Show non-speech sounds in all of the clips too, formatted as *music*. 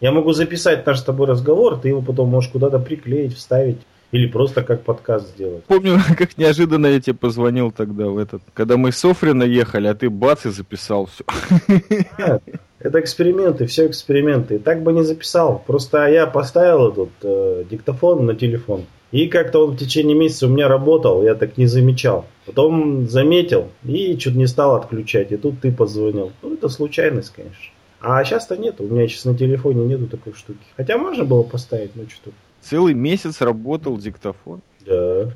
Я могу записать наш с тобой разговор, ты его потом можешь куда-то приклеить, вставить. Или просто как подкаст сделать. Помню, *laughs* как неожиданно я тебе позвонил тогда в этот, когда мы из Софрина ехали, а ты бац и записал все. Нет, это эксперименты, все эксперименты. И так бы не записал. Просто я поставил этот э, диктофон на телефон. И как-то он в течение месяца у меня работал, я так не замечал. Потом заметил и чуть не стал отключать. И тут ты позвонил. Ну, это случайность, конечно. А сейчас-то нет, у меня сейчас на телефоне нету такой штуки. Хотя можно было поставить, но что Целый месяц работал диктофон? Да.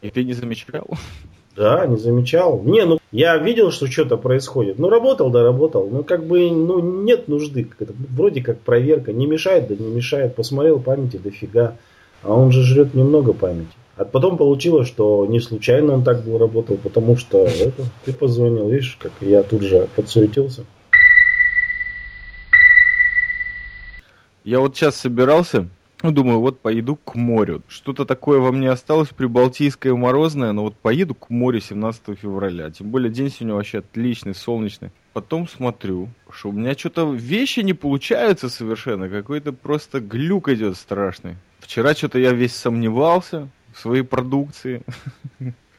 И ты не замечал? Да, не замечал. Не, ну я видел, что что-то происходит. Ну работал, да работал. Ну как бы ну нет нужды. Это вроде как проверка. Не мешает, да не мешает. Посмотрел памяти дофига. А он же жрет немного памяти. А потом получилось, что не случайно он так был работал, потому что это, ты позвонил, видишь, как я тут же подсуетился. Я вот сейчас собирался ну, думаю, вот поеду к морю. Что-то такое во мне осталось прибалтийское морозное, но вот поеду к морю 17 февраля. Тем более день сегодня вообще отличный, солнечный. Потом смотрю, что у меня что-то вещи не получаются совершенно. Какой-то просто глюк идет страшный. Вчера что-то я весь сомневался в своей продукции. *laughs*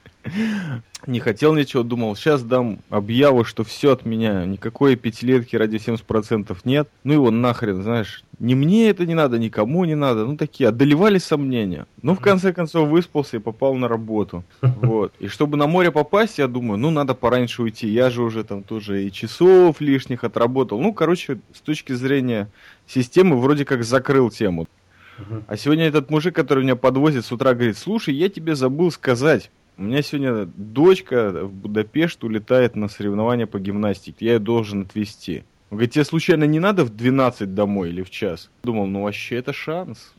Не хотел ничего, думал, сейчас дам объяву, что все от меня, никакой пятилетки ради 70% нет. Ну его нахрен, знаешь, ни мне это не надо, никому не надо. Ну такие, одолевали сомнения. Ну в конце концов выспался и попал на работу. *laughs* Вот. И чтобы на море попасть, я думаю, ну надо пораньше уйти. Я же уже там тоже и часов лишних отработал. Ну, короче, с точки зрения системы вроде как закрыл тему. А сегодня этот мужик, который меня подвозит с утра, говорит, слушай, я тебе забыл сказать. У меня сегодня дочка в Будапешт улетает на соревнования по гимнастике. Я ее должен отвезти. Он говорит, тебе случайно не надо в 12 домой или в час? Думал, ну вообще это шанс.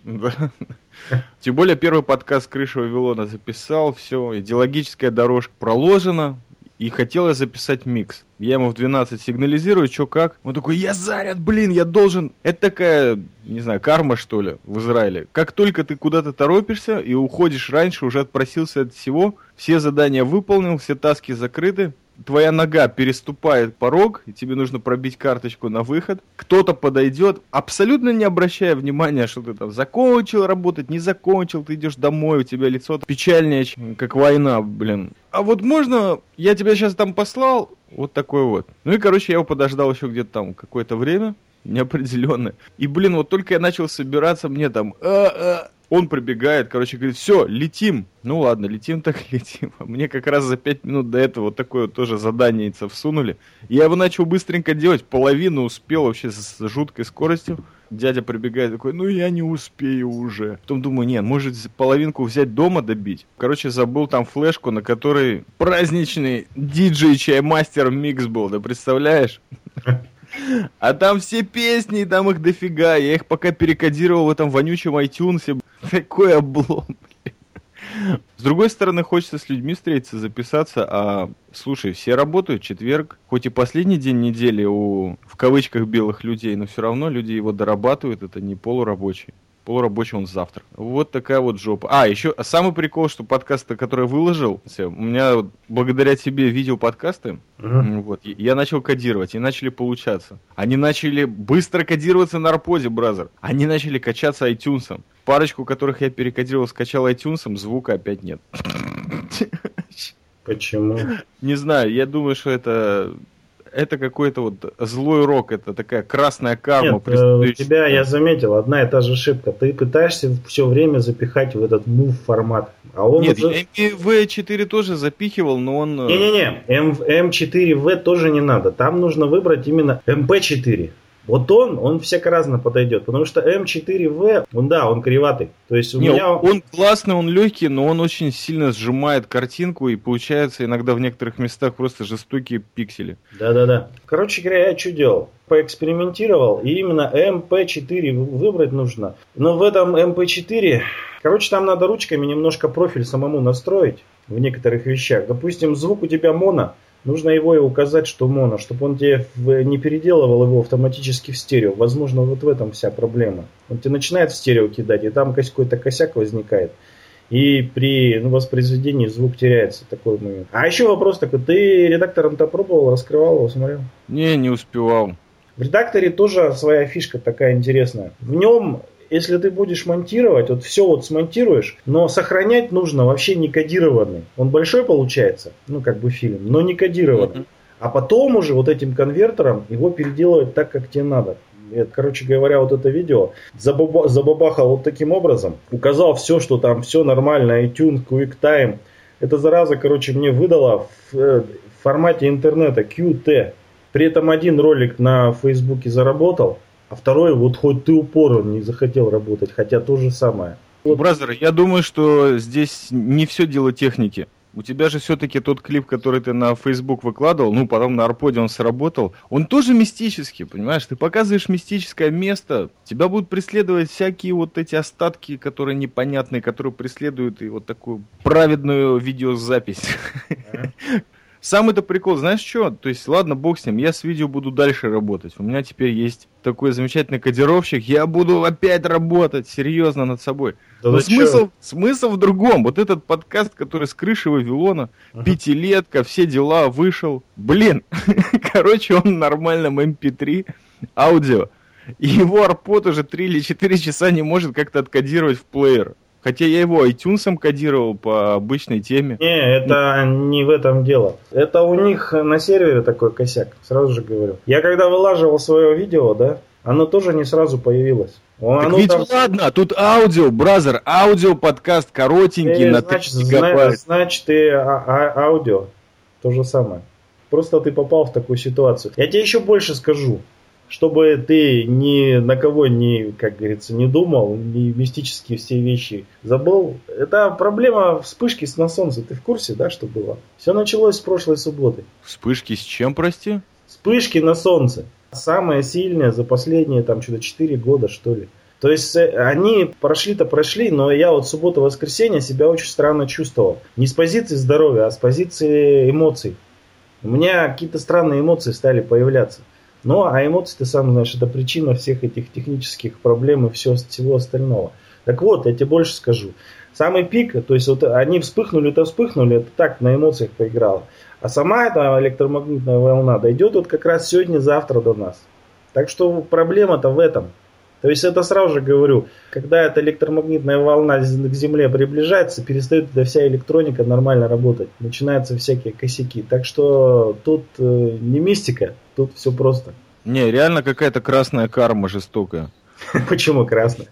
*laughs* Тем более первый подкаст «Крыша Вавилона» записал, все, идеологическая дорожка проложена, и хотел я записать микс. Я ему в 12 сигнализирую, что как. Он такой, я заряд, блин, я должен... Это такая, не знаю, карма, что ли, в Израиле. Как только ты куда-то торопишься и уходишь раньше, уже отпросился от всего, все задания выполнил, все таски закрыты, твоя нога переступает порог, и тебе нужно пробить карточку на выход, кто-то подойдет, абсолютно не обращая внимания, что ты там закончил работать, не закончил, ты идешь домой, у тебя лицо печальнее, как война, блин. А вот можно, я тебя сейчас там послал, вот такой вот. Ну и, короче, я его подождал еще где-то там какое-то время, неопределенное. И, блин, вот только я начал собираться, мне там, а, а, он прибегает, короче, говорит, все, летим. Ну ладно, летим так летим. А *laughs* мне как раз за пять минут до этого вот такое вот тоже задание всунули. Я его начал быстренько делать, половину успел вообще с жуткой скоростью. Дядя прибегает такой, ну я не успею уже. Потом думаю, нет, может половинку взять дома добить. Короче, забыл там флешку, на которой праздничный диджей чаймастер микс был, да представляешь? *laughs* А там все песни, там их дофига. Я их пока перекодировал в этом вонючем iTunes. Такой облом. С другой стороны, хочется с людьми встретиться, записаться, а слушай, все работают, четверг, хоть и последний день недели у, в кавычках, белых людей, но все равно люди его дорабатывают, это не полурабочий полурабочий он завтра. Вот такая вот жопа. А, еще самый прикол, что подкасты, которые выложил, у меня благодаря тебе видео подкасты, uh-huh. вот, я начал кодировать, и начали получаться. Они начали быстро кодироваться на Арподе, бразер. Они начали качаться iTunes. Парочку, которых я перекодировал, скачал iTunes, звука опять нет. Почему? Не знаю, я думаю, что это это какой-то вот злой рок, это такая красная карма. Нет, э, у тебя, я заметил, одна и та же ошибка. Ты пытаешься все время запихать в этот move формат. А он Нет, уже... я V4 тоже запихивал, но он... Э, Не-не-не, M4V тоже не надо. Там нужно выбрать именно MP4. Вот он, он всяко разно подойдет, потому что М4В, он да, он криватый. То есть у Не, меня... Он классный, он легкий, но он очень сильно сжимает картинку и получается иногда в некоторых местах просто жестокие пиксели. Да-да-да. Короче говоря, я что делал? Поэкспериментировал, и именно MP4 выбрать нужно. Но в этом MP4, короче, там надо ручками немножко профиль самому настроить в некоторых вещах. Допустим, звук у тебя моно, Нужно его и указать, что моно, чтобы он тебе не переделывал его автоматически в стерео. Возможно, вот в этом вся проблема. Он тебе начинает в стерео кидать, и там какой-то косяк возникает. И при ну, воспроизведении звук теряется такой момент. А еще вопрос такой, ты редактором-то пробовал, раскрывал его, смотрел? Не, не успевал. В редакторе тоже своя фишка такая интересная. В нем если ты будешь монтировать, вот все вот смонтируешь, но сохранять нужно вообще не кодированный. Он большой получается, ну как бы фильм, но не кодированный. Mm-hmm. А потом уже вот этим конвертером его переделывать так, как тебе надо. Это, короче говоря, вот это видео забаба, забабахал вот таким образом, указал все, что там все нормально, iTunes, QuickTime. Это зараза, короче, мне выдала в, э, в формате интернета QT. При этом один ролик на Фейсбуке заработал, а второй, вот хоть ты упорно не захотел работать, хотя то же самое. Бразер, я думаю, что здесь не все дело техники. У тебя же все-таки тот клип, который ты на Facebook выкладывал, ну, потом на Арподе он сработал, он тоже мистический, понимаешь? Ты показываешь мистическое место, тебя будут преследовать всякие вот эти остатки, которые непонятные, которые преследуют и вот такую праведную видеозапись. *laughs* Самый-то прикол, знаешь что? То есть, ладно, бог с ним, я с видео буду дальше работать. У меня теперь есть такой замечательный кодировщик, я буду опять работать серьезно над собой. Да Но смысл, смысл в другом. Вот этот подкаст, который с крыши Вавилона, ага. пятилетка, все дела, вышел. Блин, *laughs* короче, он в нормальном MP3 эм аудио. И его арпот уже 3 или 4 часа не может как-то откодировать в плеер. Хотя я его iTunes кодировал по обычной теме. Не, это не в этом дело. Это у них на сервере такой косяк, сразу же говорю. Я когда вылаживал свое видео, да, оно тоже не сразу появилось. Так оно ведь там... ладно, тут аудио, бразер, аудио подкаст коротенький э, на значит, 3 гигабайт. Значит, и а, а, аудио то же самое. Просто ты попал в такую ситуацию. Я тебе еще больше скажу чтобы ты ни на кого не, как говорится, не думал, ни мистические все вещи забыл. Это проблема вспышки на солнце. Ты в курсе, да, что было? Все началось с прошлой субботы. Вспышки с чем, прости? Вспышки на солнце. Самая сильная за последние там что-то 4 года, что ли. То есть э, они прошли-то прошли, но я вот суббота-воскресенье себя очень странно чувствовал. Не с позиции здоровья, а с позиции эмоций. У меня какие-то странные эмоции стали появляться. Ну, а эмоции, ты сам знаешь, это причина всех этих технических проблем и все, всего остального. Так вот, я тебе больше скажу. Самый пик, то есть вот они вспыхнули, то вспыхнули, это так на эмоциях поиграло. А сама эта электромагнитная волна дойдет вот как раз сегодня-завтра до нас. Так что проблема-то в этом. То есть это сразу же говорю, когда эта электромагнитная волна к Земле приближается, перестает эта вся электроника нормально работать. Начинаются всякие косяки. Так что тут э, не мистика, тут все просто. Не, реально какая-то красная карма жестокая. *laughs* Почему красный?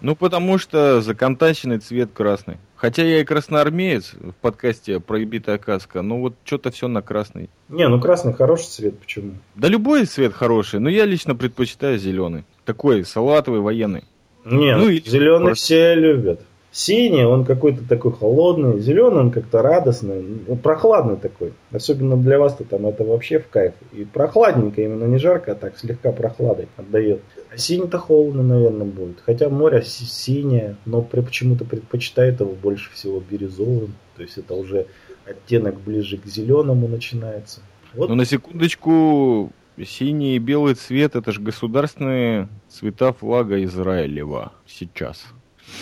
Ну, потому что законтаченный цвет красный. Хотя я и красноармеец в подкасте «Проебитая каска», но вот что-то все на красный. Не, ну красный хороший цвет, почему? Да любой цвет хороший, но я лично предпочитаю зеленый. Такой салатовый, военный. Не, ну, и зеленый просто... все любят. Синий, он какой-то такой холодный, зеленый, он как-то радостный, ну, прохладный такой. Особенно для вас-то там это вообще в кайф. И прохладненько, именно не жарко, а так слегка прохладой отдает. А синий-то холодно, наверное, будет. Хотя море синее, но почему-то предпочитает его больше всего бирюзовым. То есть это уже оттенок ближе к зеленому начинается. Вот. Но на секундочку, синий и белый цвет это же государственные цвета флага Израилева сейчас.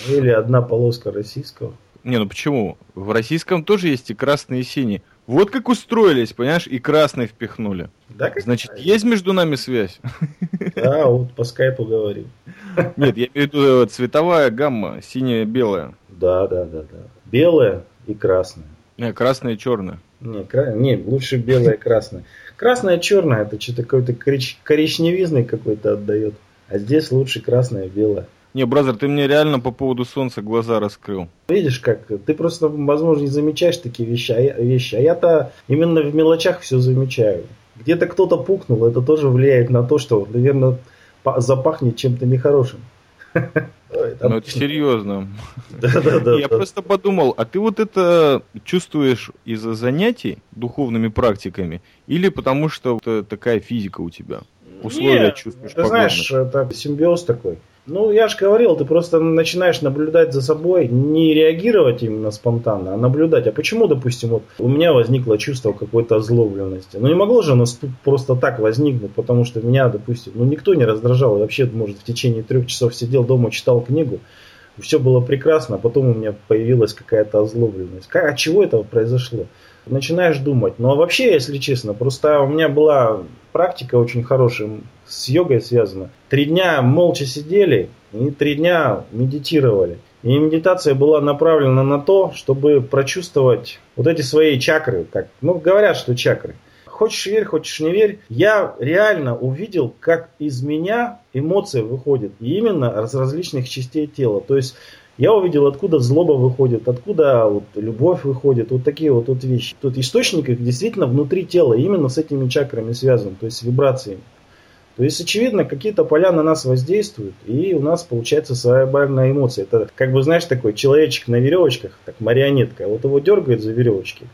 Или одна полоска российского. Не, ну почему? В российском тоже есть и красные, и синие. Вот как устроились, понимаешь, и красный впихнули. Да, как Значит, есть между нами связь? Да, вот по скайпу говорим. Нет, я имею в виду э, цветовая гамма, синяя, белая. Да, да, да, да. Белая и красная. Не, красная и черная. Не, кра... не, лучше белая и красная. Красная и черная, это что-то какой-то корич... коричневизный какой-то отдает. А здесь лучше красная и белая. Не, бразер, ты мне реально по поводу солнца глаза раскрыл. Видишь, как ты просто, возможно, не замечаешь такие вещи, а, я, вещи, а я-то именно в мелочах все замечаю. Где-то кто-то пукнул, это тоже влияет на то, что, наверное, запахнет чем-то нехорошим. Ну это серьезно. *laughs* Я просто подумал, а ты вот это чувствуешь из-за занятий духовными практиками или потому что такая физика у тебя? Условия чувствуешь? Ты знаешь, это симбиоз такой. Ну, я же говорил, ты просто начинаешь наблюдать за собой, не реагировать именно спонтанно, а наблюдать. А почему, допустим, вот у меня возникло чувство какой-то озлобленности? Ну, не могло же оно просто так возникнуть, потому что меня, допустим, ну, никто не раздражал. Я вообще, может, в течение трех часов сидел дома, читал книгу. все было прекрасно, а потом у меня появилась какая-то озлобленность. Как, от чего это произошло? Начинаешь думать. Ну а вообще, если честно, просто у меня была практика очень хорошая, с йогой связана. Три дня молча сидели и три дня медитировали. И медитация была направлена на то, чтобы прочувствовать вот эти свои чакры. Как, ну, говорят, что чакры. Хочешь верь, хочешь не верь. Я реально увидел, как из меня эмоции выходят. И именно из различных частей тела. То есть я увидел, откуда злоба выходит, откуда вот любовь выходит, вот такие вот, вот вещи. Тут источник их действительно внутри тела, именно с этими чакрами связан, то есть с вибрациями. То есть, очевидно, какие-то поля на нас воздействуют, и у нас получается своеобразная эмоция. Это, как бы, знаешь, такой человечек на веревочках, так марионетка. Вот его дергает за веревочки.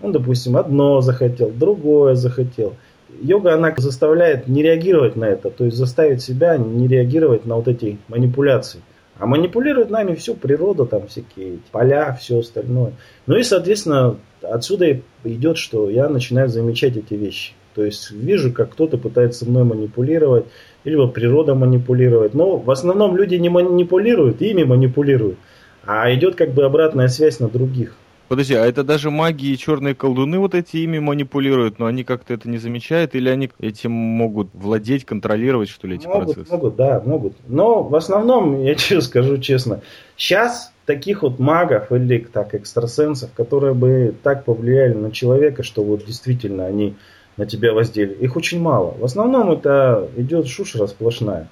Он, допустим, одно захотел, другое захотел. Йога, она заставляет не реагировать на это, то есть заставит себя не реагировать на вот эти манипуляции. А манипулирует нами все, природа, там всякие поля, все остальное. Ну и, соответственно, отсюда идет, что я начинаю замечать эти вещи. То есть вижу, как кто-то пытается мной манипулировать, либо природа манипулирует. Но в основном люди не манипулируют, ими манипулируют. А идет как бы обратная связь на других. Подожди, а это даже маги и черные колдуны вот эти ими манипулируют, но они как-то это не замечают, или они этим могут владеть, контролировать, что ли, эти могут, процессы? Могут, да, могут. Но в основном, *laughs* я тебе скажу честно, сейчас таких вот магов или так экстрасенсов, которые бы так повлияли на человека, что вот действительно они на тебя воздействуют. Их очень мало. В основном это идет шушера сплошная.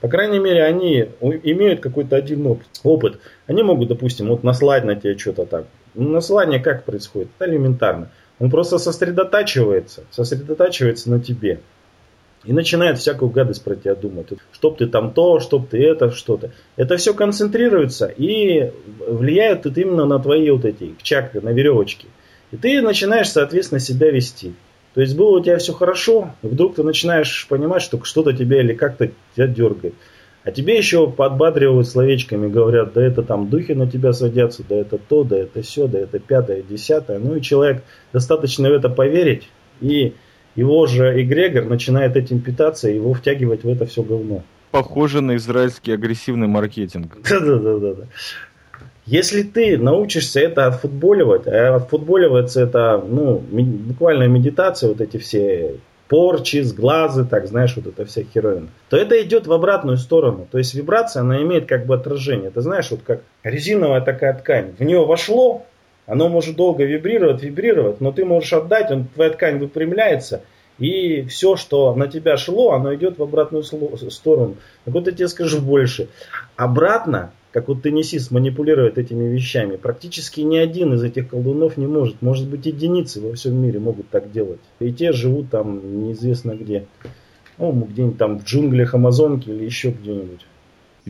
По крайней мере, они имеют какой-то один опыт. Они могут, допустим, вот наслать на тебя что-то так. Наслание как происходит? Это элементарно. Он просто сосредотачивается, сосредотачивается на тебе. И начинает всякую гадость про тебя думать. Чтоб ты там то, чтоб ты это, что-то. Это все концентрируется и влияет это именно на твои вот эти чакры, на веревочки. И ты начинаешь, соответственно, себя вести. То есть было у тебя все хорошо, вдруг ты начинаешь понимать, что что-то тебя или как-то тебя дергает. А тебе еще подбадривают словечками, говорят, да это там духи на тебя садятся, да это то, да это все, да это пятое, десятое. Ну и человек достаточно в это поверить, и его же эгрегор начинает этим питаться, и его втягивать в это все говно. Похоже на израильский агрессивный маркетинг. *laughs* Да-да-да. Если ты научишься это отфутболивать, а отфутболивается это, ну, буквально медитация, вот эти все порчи, сглазы, так, знаешь, вот это вся херовина, то это идет в обратную сторону. То есть вибрация, она имеет как бы отражение. Ты знаешь, вот как резиновая такая ткань. В нее вошло, оно может долго вибрировать, вибрировать, но ты можешь отдать, он, твоя ткань выпрямляется, и все, что на тебя шло, оно идет в обратную сторону. Так вот я тебе скажу больше. Обратно как вот теннисист манипулирует этими вещами. Практически ни один из этих колдунов не может. Может быть, единицы во всем мире могут так делать. И те живут там неизвестно где. Ну, где-нибудь там в джунглях Амазонки или еще где-нибудь.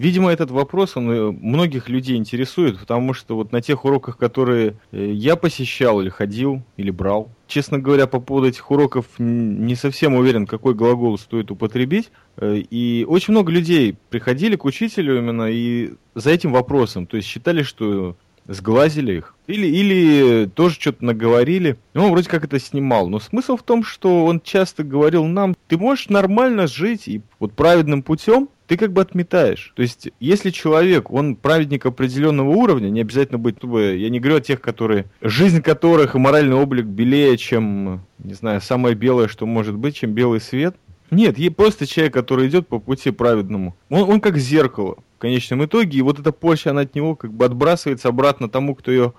Видимо, этот вопрос, он э, многих людей интересует, потому что вот на тех уроках, которые э, я посещал или ходил, или брал, честно говоря, по поводу этих уроков не совсем уверен, какой глагол стоит употребить. Э, и очень много людей приходили к учителю именно и за этим вопросом, то есть считали, что сглазили их. Или, или тоже что-то наговорили. И он вроде как это снимал. Но смысл в том, что он часто говорил нам, ты можешь нормально жить и вот праведным путем, ты как бы отметаешь. То есть, если человек, он праведник определенного уровня, не обязательно быть, ну, я не говорю о тех, которые, жизнь которых и моральный облик белее, чем, не знаю, самое белое, что может быть, чем белый свет. Нет, просто человек, который идет по пути праведному. Он, он как зеркало конечном итоге, и вот эта порча, она от него как бы отбрасывается обратно тому, кто ее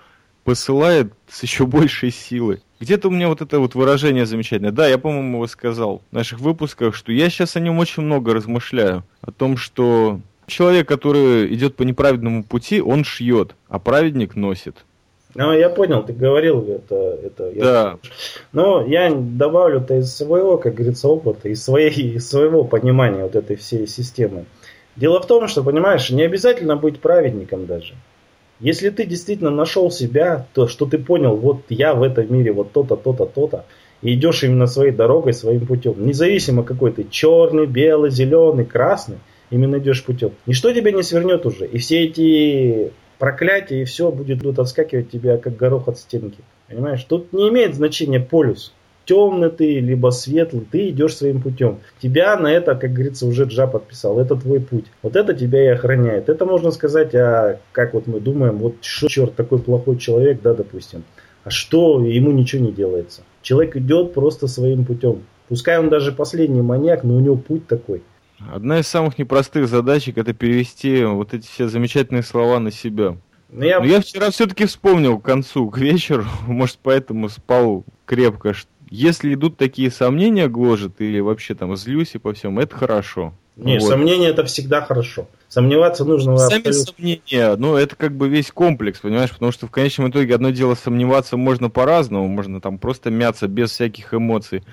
посылает с еще большей силой. Где-то у меня вот это вот выражение замечательное. Да, я, по-моему, его сказал в наших выпусках, что я сейчас о нем очень много размышляю. О том, что человек, который идет по неправедному пути, он шьет, а праведник носит. Ну, я понял, ты говорил это. это да. Я... Но я добавлю-то из своего, как говорится, опыта, из, своей, из своего понимания вот этой всей системы. Дело в том, что, понимаешь, не обязательно быть праведником даже. Если ты действительно нашел себя, то что ты понял, вот я в этом мире, вот то-то, то-то, то-то, и идешь именно своей дорогой, своим путем, независимо какой ты, черный, белый, зеленый, красный, именно идешь путем. Ничто тебя не свернет уже. И все эти проклятия, и все будет отскакивать тебя, как горох от стенки. Понимаешь? Тут не имеет значения полюс. Темный ты, либо светлый, ты идешь своим путем. Тебя на это, как говорится, уже Джа подписал. Это твой путь. Вот это тебя и охраняет. Это можно сказать, а как вот мы думаем, вот что черт такой плохой человек, да, допустим. А что ему ничего не делается? Человек идет просто своим путем. Пускай он даже последний маньяк, но у него путь такой. Одна из самых непростых задачек это перевести вот эти все замечательные слова на себя. Но ну, я... Но я вчера все-таки вспомнил к концу, к вечеру, *laughs* может поэтому спал крепко. Если идут такие сомнения гложет или вообще там злюсь и по всем, это хорошо. Не, вот. сомнения это всегда хорошо. Сомневаться нужно Сами абсолютно... сомнения, ну это как бы весь комплекс, понимаешь, потому что в конечном итоге одно дело сомневаться можно по-разному, можно там просто мяться без всяких эмоций.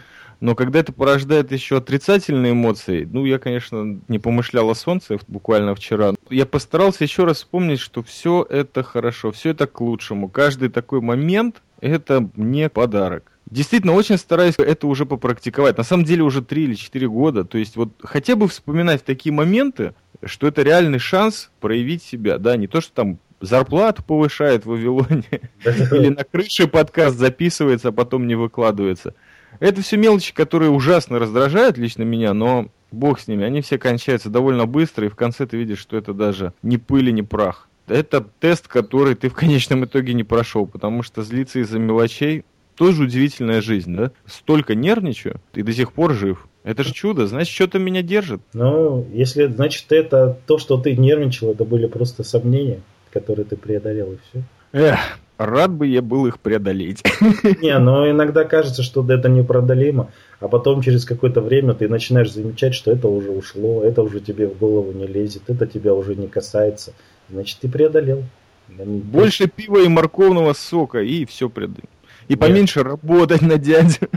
Но когда это порождает еще отрицательные эмоции, ну, я, конечно, не помышлял о солнце буквально вчера. Я постарался еще раз вспомнить, что все это хорошо, все это к лучшему. Каждый такой момент – это мне подарок. Действительно, очень стараюсь это уже попрактиковать. На самом деле уже 3 или 4 года. То есть вот хотя бы вспоминать такие моменты, что это реальный шанс проявить себя. Да, не то, что там зарплату повышает в Вавилоне, *laughs* или на крыше подкаст записывается, а потом не выкладывается – это все мелочи, которые ужасно раздражают лично меня, но бог с ними, они все кончаются довольно быстро, и в конце ты видишь, что это даже не пыль и не прах. Это тест, который ты в конечном итоге не прошел, потому что злиться из-за мелочей тоже удивительная жизнь, да? Столько нервничаю и до сих пор жив. Это же чудо, значит, что-то меня держит. Ну, если, значит, это то, что ты нервничал, это были просто сомнения, которые ты преодолел, и все. Эх, Рад бы я был их преодолеть. *laughs* Не, но иногда кажется, что это непреодолимо, а потом через какое-то время ты начинаешь замечать, что это уже ушло, это уже тебе в голову не лезет, это тебя уже не касается. Значит, ты преодолел. Больше пива и морковного сока, и все преодолел. И поменьше Нет. работать на дядю.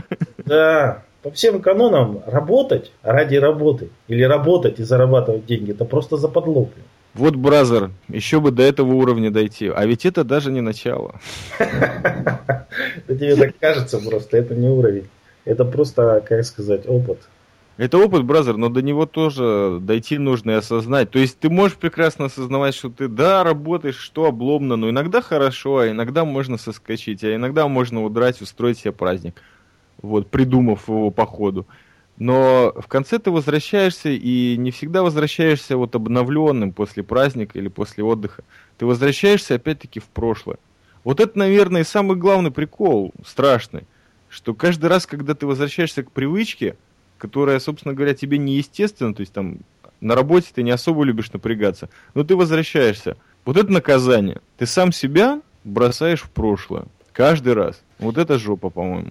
Да, по всем канонам работать ради работы или работать и зарабатывать деньги, это просто западло. Вот, бразер, еще бы до этого уровня дойти. А ведь это даже не начало. *laughs* Это тебе так кажется просто, это не уровень. Это просто, как сказать, опыт. Это опыт, бразер, но до него тоже дойти нужно и осознать. То есть ты можешь прекрасно осознавать, что ты, да, работаешь, что обломно, но иногда хорошо, а иногда можно соскочить, а иногда можно удрать, устроить себе праздник, вот, придумав его по ходу. Но в конце ты возвращаешься и не всегда возвращаешься вот обновленным после праздника или после отдыха. Ты возвращаешься опять-таки в прошлое. Вот это, наверное, самый главный прикол, страшный, что каждый раз, когда ты возвращаешься к привычке, которая, собственно говоря, тебе неестественна, то есть там на работе ты не особо любишь напрягаться, но ты возвращаешься. Вот это наказание. Ты сам себя бросаешь в прошлое. Каждый раз. Вот это жопа, по-моему.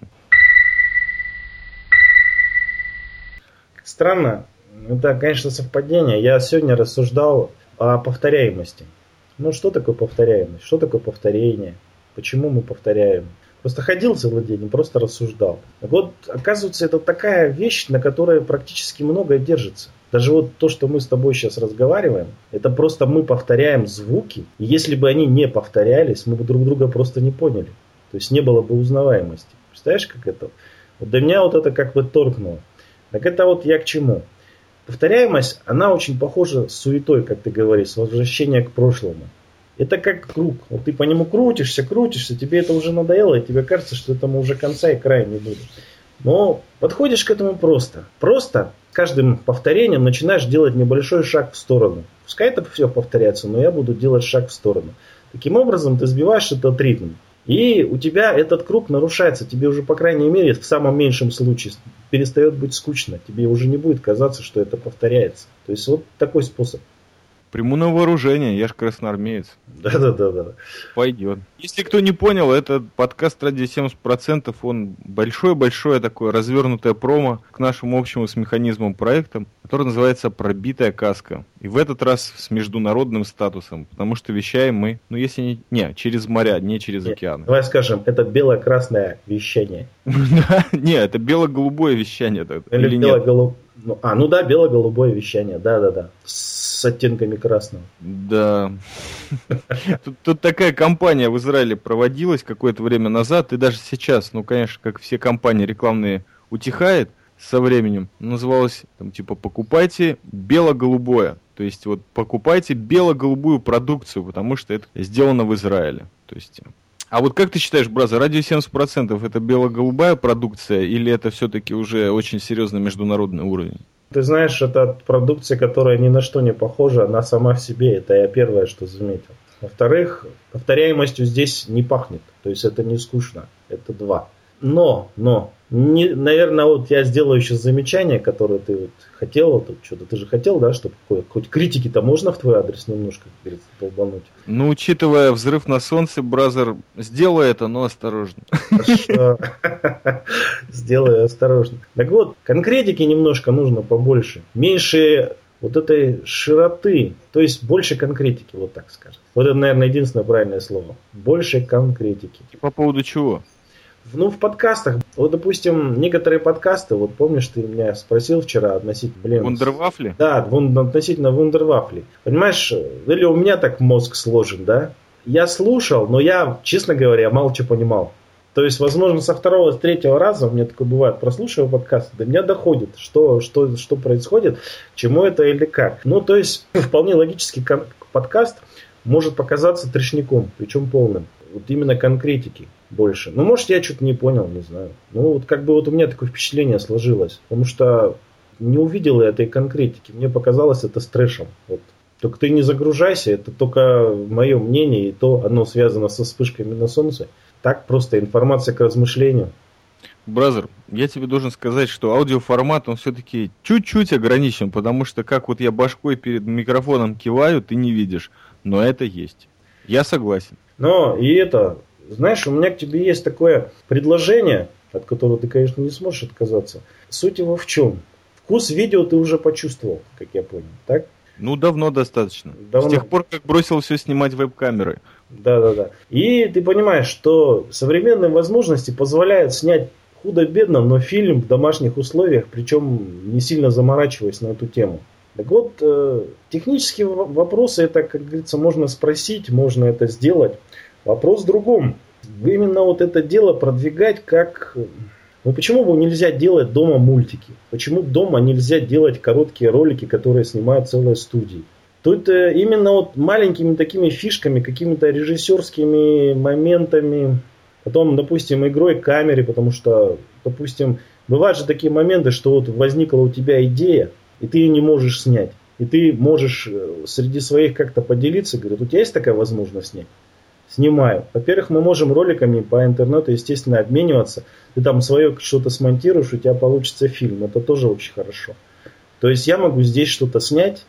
Странно, это, конечно, совпадение. Я сегодня рассуждал о повторяемости. Ну, что такое повторяемость? Что такое повторение? Почему мы повторяем? Просто ходил целый день просто рассуждал. Вот, оказывается, это такая вещь, на которой практически многое держится. Даже вот то, что мы с тобой сейчас разговариваем, это просто мы повторяем звуки. И если бы они не повторялись, мы бы друг друга просто не поняли. То есть не было бы узнаваемости. Представляешь, как это? Вот для меня вот это как бы торкнуло. Так это вот я к чему. Повторяемость, она очень похожа с суетой, как ты говоришь, с возвращением к прошлому. Это как круг. Вот ты по нему крутишься, крутишься, тебе это уже надоело, и тебе кажется, что этому уже конца и края не будет. Но подходишь к этому просто. Просто каждым повторением начинаешь делать небольшой шаг в сторону. Пускай это все повторяется, но я буду делать шаг в сторону. Таким образом ты сбиваешь этот ритм. И у тебя этот круг нарушается. Тебе уже, по крайней мере, в самом меньшем случае перестает быть скучно. Тебе уже не будет казаться, что это повторяется. То есть вот такой способ. Приму на вооружение, я же красноармеец. Да-да-да. Пойдет. Если кто не понял, это подкаст ради 70%, он большое-большое такое развернутое промо к нашему общему с механизмом проектам, который называется «Пробитая каска». И в этот раз с международным статусом, потому что вещаем мы, ну если не, не через моря, не через Нет, океаны. Давай скажем, это бело-красное вещание. *laughs* Не, это бело-голубое вещание. Или бело-голубое. Ну, а, ну да, бело-голубое вещание, да-да-да, с оттенками красного. Да. *laughs* Тут, тут такая кампания в Израиле проводилась какое-то время назад, и даже сейчас, ну, конечно, как все компании рекламные утихает со временем, называлась, там, типа, покупайте бело-голубое. То есть, вот, покупайте бело-голубую продукцию, потому что это сделано в Израиле. То есть, А вот как ты считаешь, Браза, радио 70% это бело-голубая продукция или это все-таки уже очень серьезный международный уровень? Ты знаешь, это продукция, которая ни на что не похожа, она сама в себе. Это я первое, что заметил. Во-вторых, повторяемостью здесь не пахнет. То есть это не скучно. Это два. Но, но, не, наверное, вот я сделаю еще замечание, которое ты вот хотел, вот, что-то ты же хотел, да, чтобы хоть критики-то можно в твой адрес немножко, как говорится, долбануть. Ну, учитывая взрыв на солнце, бразер, сделай это, но осторожно. Хорошо. Сделай осторожно. Так вот, конкретики немножко нужно побольше. Меньше вот этой широты, то есть больше конкретики, вот так скажем. Вот это, наверное, единственное правильное слово. Больше конкретики. По поводу чего? Ну, в подкастах. Вот, допустим, некоторые подкасты, вот помнишь, ты меня спросил вчера относительно... Блин, Вундервафли? Да, вун, относительно вундервафли. Понимаешь, или у меня так мозг сложен, да? Я слушал, но я, честно говоря, мало что понимал. То есть, возможно, со второго, с третьего раза, у меня такое бывает, прослушиваю подкаст, до меня доходит, что, что, что происходит, чему это или как. Ну, то есть, *laughs* вполне логический подкаст может показаться трешником, причем полным. Вот именно конкретики больше. Ну, может, я что-то не понял, не знаю. Ну, вот как бы вот у меня такое впечатление сложилось. Потому что не увидел я этой конкретики. Мне показалось это с трэшем. Вот. Только ты не загружайся, это только мое мнение, и то оно связано со вспышками на солнце. Так просто информация к размышлению. Бразер, я тебе должен сказать, что аудиоформат, он все-таки чуть-чуть ограничен, потому что как вот я башкой перед микрофоном киваю, ты не видишь. Но это есть. Я согласен. Но и это, знаешь, у меня к тебе есть такое предложение, от которого ты, конечно, не сможешь отказаться. Суть его в чем? Вкус видео ты уже почувствовал, как я понял, так? Ну, давно достаточно. Давно. С тех пор, как бросил все снимать веб-камеры. Да, да, да. И ты понимаешь, что современные возможности позволяют снять худо-бедно, но фильм в домашних условиях, причем не сильно заморачиваясь на эту тему. Так вот, э, технические вопросы, это, как говорится, можно спросить, можно это сделать. Вопрос в другом. Именно вот это дело продвигать как... Ну почему бы нельзя делать дома мультики? Почему дома нельзя делать короткие ролики, которые снимают целые студии? Тут э, именно вот маленькими такими фишками, какими-то режиссерскими моментами, потом, допустим, игрой камеры, потому что, допустим, бывают же такие моменты, что вот возникла у тебя идея, и ты ее не можешь снять. И ты можешь э, среди своих как-то поделиться, говорят, у тебя есть такая возможность снять? Снимаю. Во-первых, мы можем роликами по интернету, естественно, обмениваться. Ты там свое что-то смонтируешь, у тебя получится фильм. Это тоже очень хорошо. То есть я могу здесь что-то снять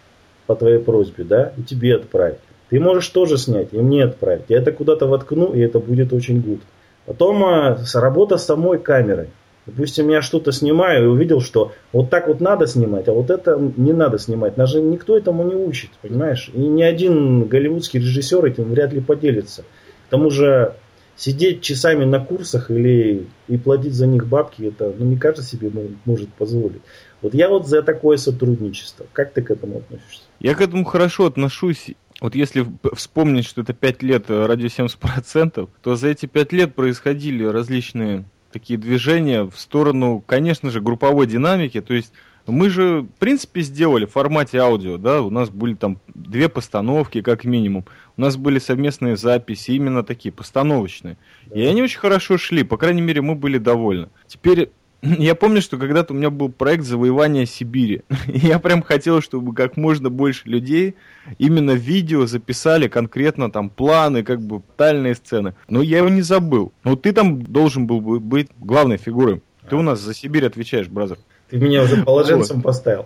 по твоей просьбе, да, и тебе отправить. Ты можешь тоже снять и мне отправить. Я это куда-то воткну, и это будет очень гуд. Потом а, работа с самой камерой. Допустим, я что-то снимаю и увидел, что вот так вот надо снимать, а вот это не надо снимать. Даже никто этому не учит, понимаешь? И ни один голливудский режиссер этим вряд ли поделится. К тому же сидеть часами на курсах или и платить за них бабки, это ну, не каждый себе может позволить. Вот я вот за такое сотрудничество. Как ты к этому относишься? Я к этому хорошо отношусь. Вот если вспомнить, что это 5 лет э, радио 70%, то за эти 5 лет происходили различные такие движения в сторону, конечно же, групповой динамики. То есть мы же, в принципе, сделали в формате аудио, да, у нас были там две постановки, как минимум. У нас были совместные записи, именно такие, постановочные. Да. И они очень хорошо шли, по крайней мере, мы были довольны. Теперь я помню, что когда-то у меня был проект завоевания Сибири. И *laughs* я прям хотел, чтобы как можно больше людей именно видео записали конкретно там планы, как бы тотальные сцены. Но я его не забыл. Вот ты там должен был быть главной фигурой. Ты у нас за Сибирь отвечаешь, бразер. Ты меня уже положенцем вот. поставил.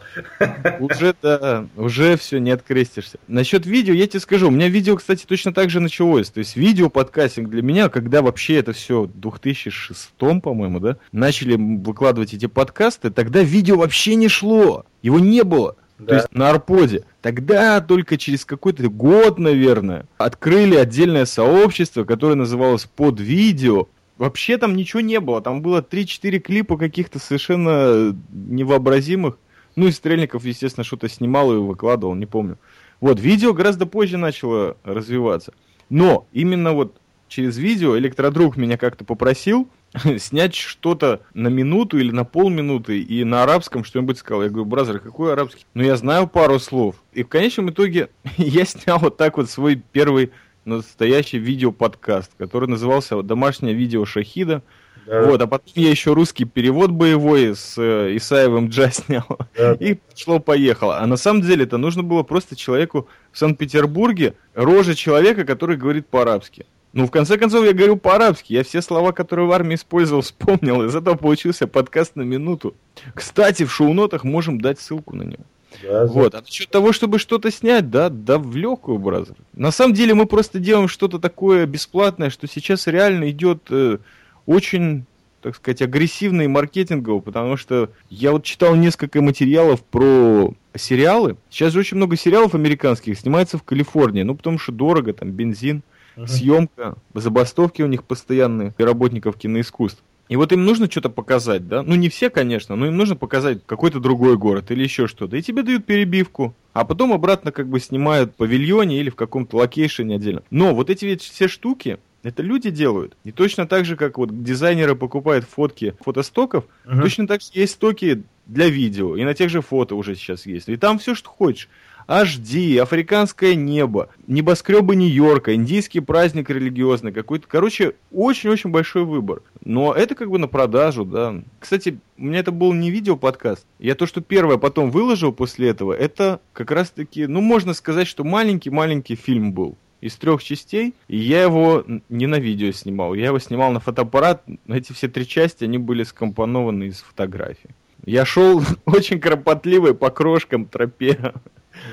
Уже, да, уже все, не открестишься. Насчет видео, я тебе скажу, у меня видео, кстати, точно так же началось. То есть видео подкастинг для меня, когда вообще это все в 2006, по-моему, да, начали выкладывать эти подкасты, тогда видео вообще не шло. Его не было. Да. То есть на Арподе. Тогда только через какой-то год, наверное, открыли отдельное сообщество, которое называлось под видео. Вообще там ничего не было. Там было 3-4 клипа каких-то совершенно невообразимых. Ну и Стрельников, естественно, что-то снимал и выкладывал, не помню. Вот, видео гораздо позже начало развиваться. Но именно вот через видео электродруг меня как-то попросил *laughs* снять что-то на минуту или на полминуты и на арабском что-нибудь сказал. Я говорю, бразер, какой арабский? Ну, я знаю пару слов. И в конечном итоге *laughs* я снял вот так вот свой первый настоящий видеоподкаст, который назывался «Домашнее видео Шахида». Да. Вот, а потом я еще русский перевод боевой с э, Исаевым Джа *laughs* снял. Да. И пошло-поехало. А на самом деле это нужно было просто человеку в Санкт-Петербурге, рожа человека, который говорит по-арабски. Ну, в конце концов, я говорю по-арабски. Я все слова, которые в армии использовал, *laughs* вспомнил. Из этого получился подкаст на минуту. Кстати, в шоу-нотах можем дать ссылку на него. Да, вот. А насчет того, чтобы что-то снять, да, да в легкую, бразер. На самом деле мы просто делаем что-то такое бесплатное, что сейчас реально идет э, очень так сказать, агрессивно и маркетингово, потому что я вот читал несколько материалов про сериалы. Сейчас же очень много сериалов американских снимается в Калифорнии, ну, потому что дорого, там, бензин, uh-huh. съемка, забастовки у них постоянные, работников киноискусств. И вот им нужно что-то показать, да? Ну, не все, конечно, но им нужно показать какой-то другой город или еще что-то. И тебе дают перебивку. А потом обратно как бы снимают в павильоне или в каком-то location е отдельно. Но вот эти ведь все штуки, это люди делают. И точно так же, как вот дизайнеры покупают фотки фотостоков, uh-huh. точно так же есть стоки для видео. И на тех же фото уже сейчас есть. И там все, что хочешь. HD, африканское небо, небоскребы Нью-Йорка, индийский праздник религиозный какой-то. Короче, очень-очень большой выбор. Но это как бы на продажу, да. Кстати, у меня это был не видео-подкаст. Я то, что первое потом выложил после этого, это как раз-таки, ну, можно сказать, что маленький-маленький фильм был из трех частей, и я его не на видео снимал, я его снимал на фотоаппарат, эти все три части, они были скомпонованы из фотографий. Я шел *laughs* очень кропотливой по крошкам тропе.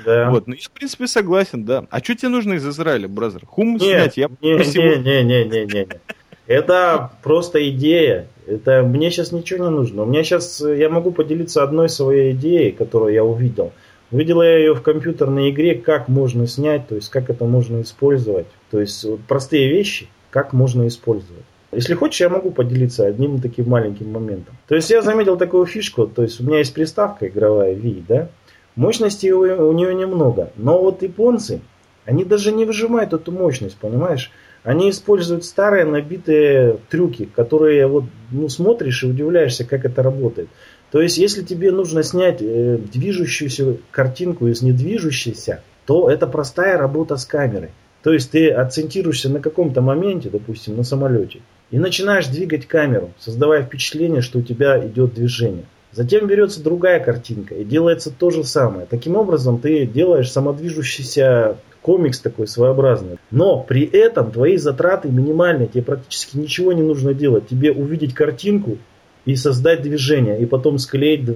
Да. Вот, ну я, в принципе, согласен, да. А что тебе нужно из Израиля, бразер? Хум снять? Я не, не, не, не, не, не. Это просто идея. Это мне сейчас ничего не нужно. У меня сейчас я могу поделиться одной своей идеей, которую я увидел. Увидел я ее в компьютерной игре, как можно снять, то есть как это можно использовать. То есть простые вещи, как можно использовать. Если хочешь, я могу поделиться одним таким маленьким моментом. То есть я заметил такую фишку, то есть у меня есть приставка игровая Wii, да, Мощности у, у нее немного. Но вот японцы, они даже не выжимают эту мощность, понимаешь? Они используют старые набитые трюки, которые вот ну, смотришь и удивляешься, как это работает. То есть, если тебе нужно снять э, движущуюся картинку из недвижущейся, то это простая работа с камерой. То есть ты акцентируешься на каком-то моменте, допустим, на самолете, и начинаешь двигать камеру, создавая впечатление, что у тебя идет движение. Затем берется другая картинка и делается то же самое. Таким образом ты делаешь самодвижущийся комикс такой своеобразный. Но при этом твои затраты минимальные, тебе практически ничего не нужно делать. Тебе увидеть картинку и создать движение, и потом склеить,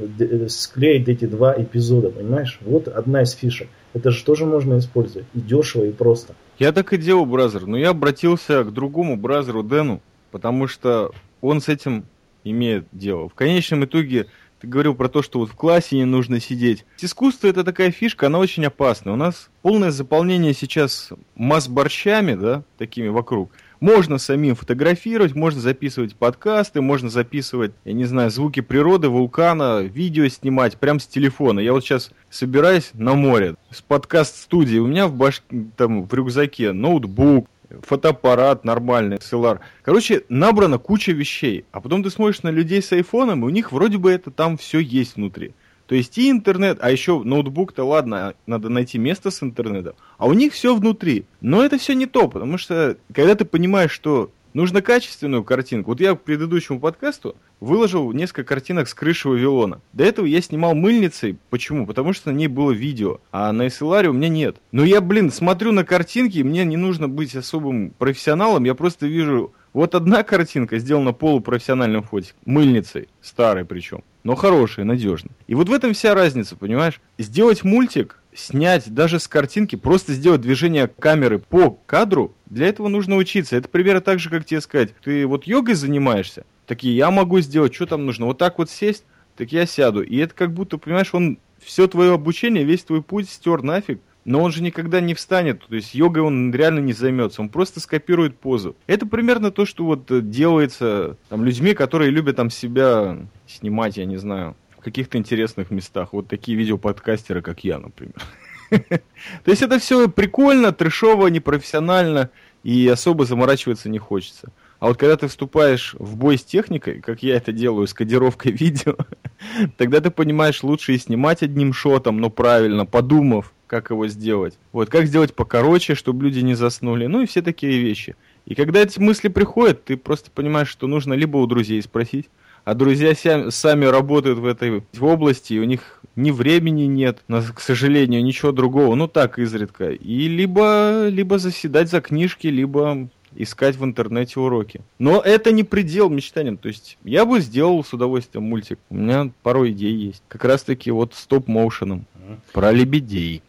склеить эти два эпизода, понимаешь? Вот одна из фишек. Это же тоже можно использовать. И дешево, и просто. Я так и делал, бразер. Но я обратился к другому бразеру Дэну, потому что он с этим имеет дело. В конечном итоге ты говорил про то, что вот в классе не нужно сидеть. Искусство это такая фишка, она очень опасна. У нас полное заполнение сейчас масс-борщами, да, такими вокруг. Можно самим фотографировать, можно записывать подкасты, можно записывать, я не знаю, звуки природы, вулкана, видео снимать прямо с телефона. Я вот сейчас собираюсь на море с подкаст-студии. У меня в, баш... там, в рюкзаке ноутбук, фотоаппарат нормальный, SLR. Короче, набрана куча вещей. А потом ты смотришь на людей с айфоном, и у них вроде бы это там все есть внутри. То есть и интернет, а еще ноутбук-то ладно, надо найти место с интернетом. А у них все внутри. Но это все не то, потому что когда ты понимаешь, что Нужно качественную картинку. Вот я к предыдущему подкасту выложил несколько картинок с крыши Вавилона. До этого я снимал мыльницей. Почему? Потому что на ней было видео, а на SLR у меня нет. Но я, блин, смотрю на картинки, мне не нужно быть особым профессионалом, я просто вижу вот одна картинка сделана полупрофессиональным фотик, мыльницей, старой причем, но хорошая, надежная. И вот в этом вся разница, понимаешь? Сделать мультик снять даже с картинки, просто сделать движение камеры по кадру, для этого нужно учиться. Это примерно так же, как тебе сказать, ты вот йогой занимаешься, такие, я могу сделать, что там нужно, вот так вот сесть, так я сяду. И это как будто, понимаешь, он все твое обучение, весь твой путь стер нафиг, но он же никогда не встанет, то есть йогой он реально не займется, он просто скопирует позу. Это примерно то, что вот делается там людьми, которые любят там себя снимать, я не знаю, в каких-то интересных местах. Вот такие видеоподкастеры, как я, например. *laughs* То есть это все прикольно, трешово, непрофессионально, и особо заморачиваться не хочется. А вот когда ты вступаешь в бой с техникой, как я это делаю с кодировкой *laughs* видео, тогда ты понимаешь, лучше и снимать одним шотом, но правильно, подумав, как его сделать. Вот, как сделать покороче, чтобы люди не заснули. Ну и все такие вещи. И когда эти мысли приходят, ты просто понимаешь, что нужно либо у друзей спросить, а друзья сами работают в этой области, и у них ни времени нет, к сожалению, ничего другого, ну так изредка. И либо, либо заседать за книжки, либо искать в интернете уроки. Но это не предел мечтаниям. То есть я бы сделал с удовольствием мультик. У меня пару идей есть. Как раз таки вот стоп-моушеном. Про лебедей.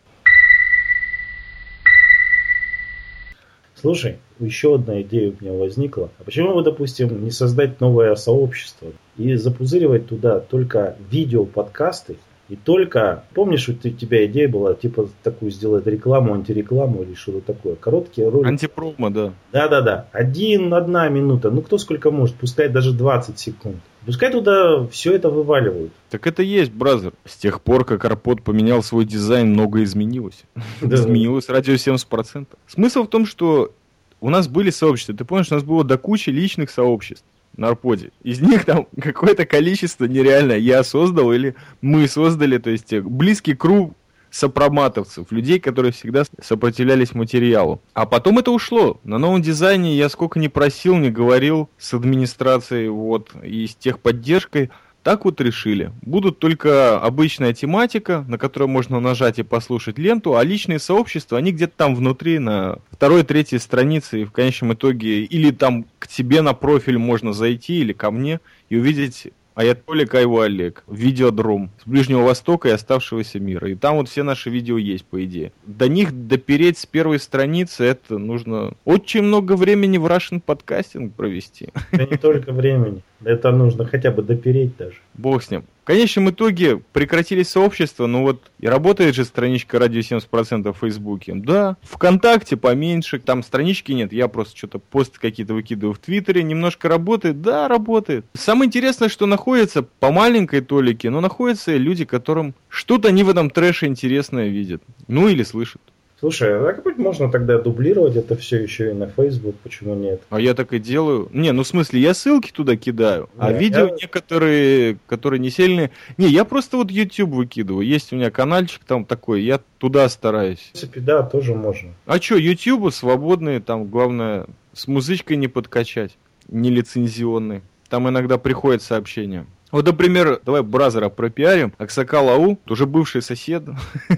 Слушай, еще одна идея у меня возникла. А почему бы, допустим, не создать новое сообщество и запузыривать туда только видео-подкасты и только, помнишь, у тебя идея была, типа, такую сделать рекламу, антирекламу или что-то такое. Короткие ролики. Антипромо, да. Да-да-да. Один, одна минута. Ну, кто сколько может. Пускай даже 20 секунд. Пускай туда все это вываливают. Так это есть, бразер. С тех пор, как Арпод поменял свой дизайн, многое изменилось. *laughs* Изменилось радио 70%. Смысл в том, что у нас были сообщества. Ты помнишь, у нас было до кучи личных сообществ на Арподе. Из них там *laughs* какое-то количество нереально я создал или мы создали, то есть э, близкий круг сопроматовцев, людей, которые всегда сопротивлялись материалу. А потом это ушло. На новом дизайне я сколько не просил, не говорил с администрацией вот, и с техподдержкой, так вот решили. Будут только обычная тематика, на которую можно нажать и послушать ленту, а личные сообщества, они где-то там внутри, на второй, третьей странице, и в конечном итоге или там к тебе на профиль можно зайти, или ко мне, и увидеть Аятолли Кайву Олег, видеодром с Ближнего Востока и оставшегося мира. И там вот все наши видео есть, по идее. До них допереть с первой страницы, это нужно очень много времени в Russian подкастинг провести. Да не только времени. Это нужно хотя бы допереть даже. Бог с ним. В конечном итоге прекратились сообщества, но вот и работает же страничка радио 70% в Фейсбуке. Да, ВКонтакте поменьше, там странички нет, я просто что-то посты какие-то выкидываю в Твиттере, немножко работает, да, работает. Самое интересное, что находится по маленькой толике, но находятся люди, которым что-то они в этом трэше интересное видят. Ну или слышат. Слушай, а как быть можно тогда дублировать это все еще и на Facebook, почему нет? А я так и делаю. Не, ну в смысле, я ссылки туда кидаю, а видео я... некоторые, которые не сильные. Не, я просто вот YouTube выкидываю. Есть у меня каналчик там такой, я туда стараюсь. В принципе, да, тоже можно. А что, YouTube свободные, там главное с музычкой не подкачать, не лицензионный. Там иногда приходят сообщения. Вот, например, давай Бразера пропиарим. Аксакал Ау, уже бывший сосед,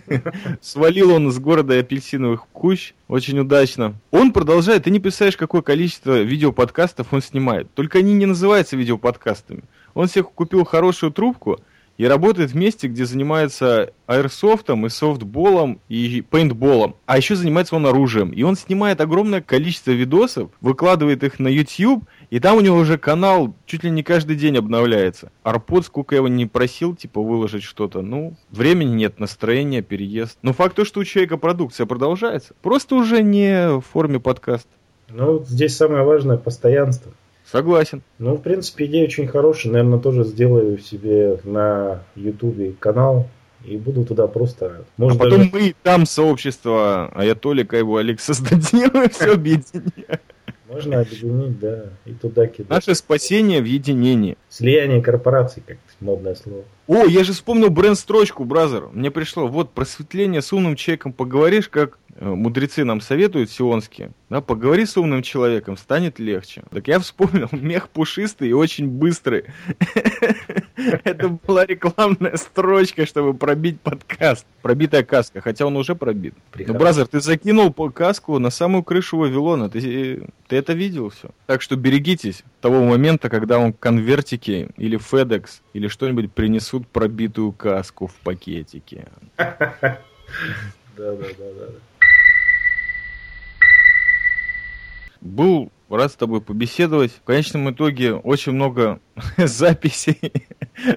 *laughs* свалил он из города апельсиновых кущ, очень удачно. Он продолжает, ты не представляешь, какое количество видеоподкастов он снимает. Только они не называются видеоподкастами. Он себе купил хорошую трубку, и работает в месте, где занимается аэрсофтом и софтболом и пейнтболом. А еще занимается он оружием. И он снимает огромное количество видосов, выкладывает их на YouTube, и там у него уже канал чуть ли не каждый день обновляется. Арпод, сколько я его не просил, типа, выложить что-то, ну, времени нет, настроения, переезд. Но факт то, что у человека продукция продолжается. Просто уже не в форме подкаста. Ну, здесь самое важное постоянство. Согласен. Ну, в принципе, идея очень хорошая. Наверное, тоже сделаю себе на Ютубе канал и буду туда просто... Может, а потом даже... мы там сообщество Аятолика его Олег *laughs* создадим и все объединим. Можно объединить, да, и туда кидать. Наше спасение в единении. Слияние корпораций, как модное слово. О, я же вспомнил бренд-строчку, бразер. Мне пришло, вот, просветление с умным человеком поговоришь, как Э, мудрецы нам советуют сионские, да, поговори с умным человеком, станет легче. Так я вспомнил, *laughs* мех пушистый и очень быстрый. *laughs* *laughs* Это была рекламная строчка, чтобы пробить подкаст. Пробитая каска, хотя он уже пробит. Ну, бразер, ты закинул по каску на самую крышу Вавилона. Ты, ты это видел все. Так что берегитесь того момента, когда он конвертики или FedEx или что-нибудь принесут пробитую каску в пакетике. *laughs* Да, да, да, да. Был рад с тобой побеседовать. В конечном итоге очень много *laughs* записей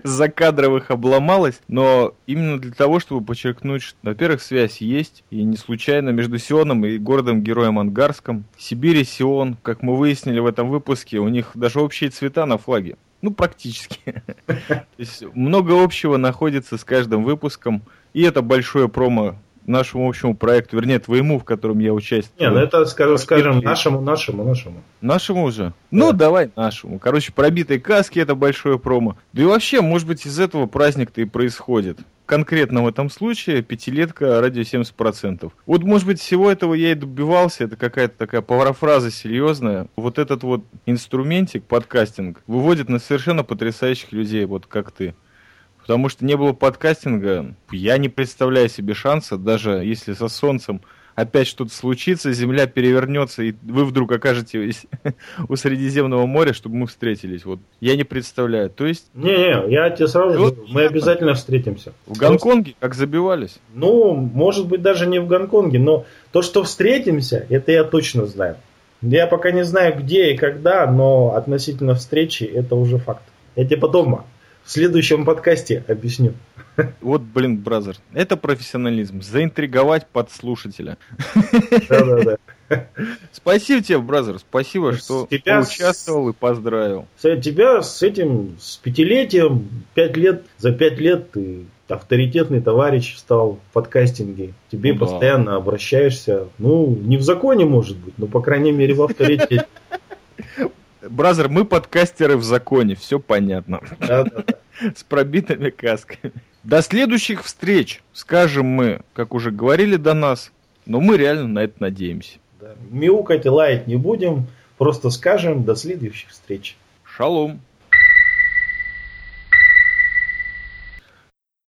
закадровых обломалось, но именно для того, чтобы подчеркнуть, что, во-первых, связь есть, и не случайно между Сионом и городом-героем Ангарском. Сибирь и Сион, как мы выяснили в этом выпуске, у них даже общие цвета на флаге. Ну, практически. *laughs* То есть много общего находится с каждым выпуском, и это большое промо нашему общему проекту, вернее, твоему, в котором я участвую. Не, ну это, скажем, скажем нашему, нашему, нашему. Нашему уже? Да. Ну, давай нашему. Короче, пробитые каски это большое промо. Да и вообще, может быть, из этого праздник-то и происходит конкретно в этом случае пятилетка радио 70%. Вот, может быть, всего этого я и добивался, это какая-то такая парафраза серьезная. Вот этот вот инструментик, подкастинг, выводит на совершенно потрясающих людей, вот как ты. Потому что не было подкастинга, я не представляю себе шанса, даже если со солнцем опять что-то случится, земля перевернется, и вы вдруг окажетесь *laughs* у Средиземного моря, чтобы мы встретились. Вот я не представляю. То есть... Не-не, я тебе сразу вот, говорю, мы обязательно встретимся. В Гонконге как забивались? Ну, может быть, даже не в Гонконге, но то, что встретимся, это я точно знаю. Я пока не знаю, где и когда, но относительно встречи это уже факт. Я тебе потом в следующем подкасте объясню. Вот, блин, бразер, это профессионализм. Заинтриговать подслушателя. Да-да-да. Спасибо тебе, бразер, спасибо, что тебя участвовал и поздравил. Тебя с этим, с пятилетием, пять лет, за пять лет ты авторитетный товарищ стал в подкастинге. Тебе ну, постоянно да. обращаешься. Ну, не в законе, может быть, но, по крайней мере, в авторитете. Бразер, мы подкастеры в законе, все понятно. С пробитыми касками. До следующих встреч, скажем мы, как уже говорили до нас, но мы реально на это надеемся. Да. Мяукать и лаять не будем, просто скажем до следующих встреч. Шалом.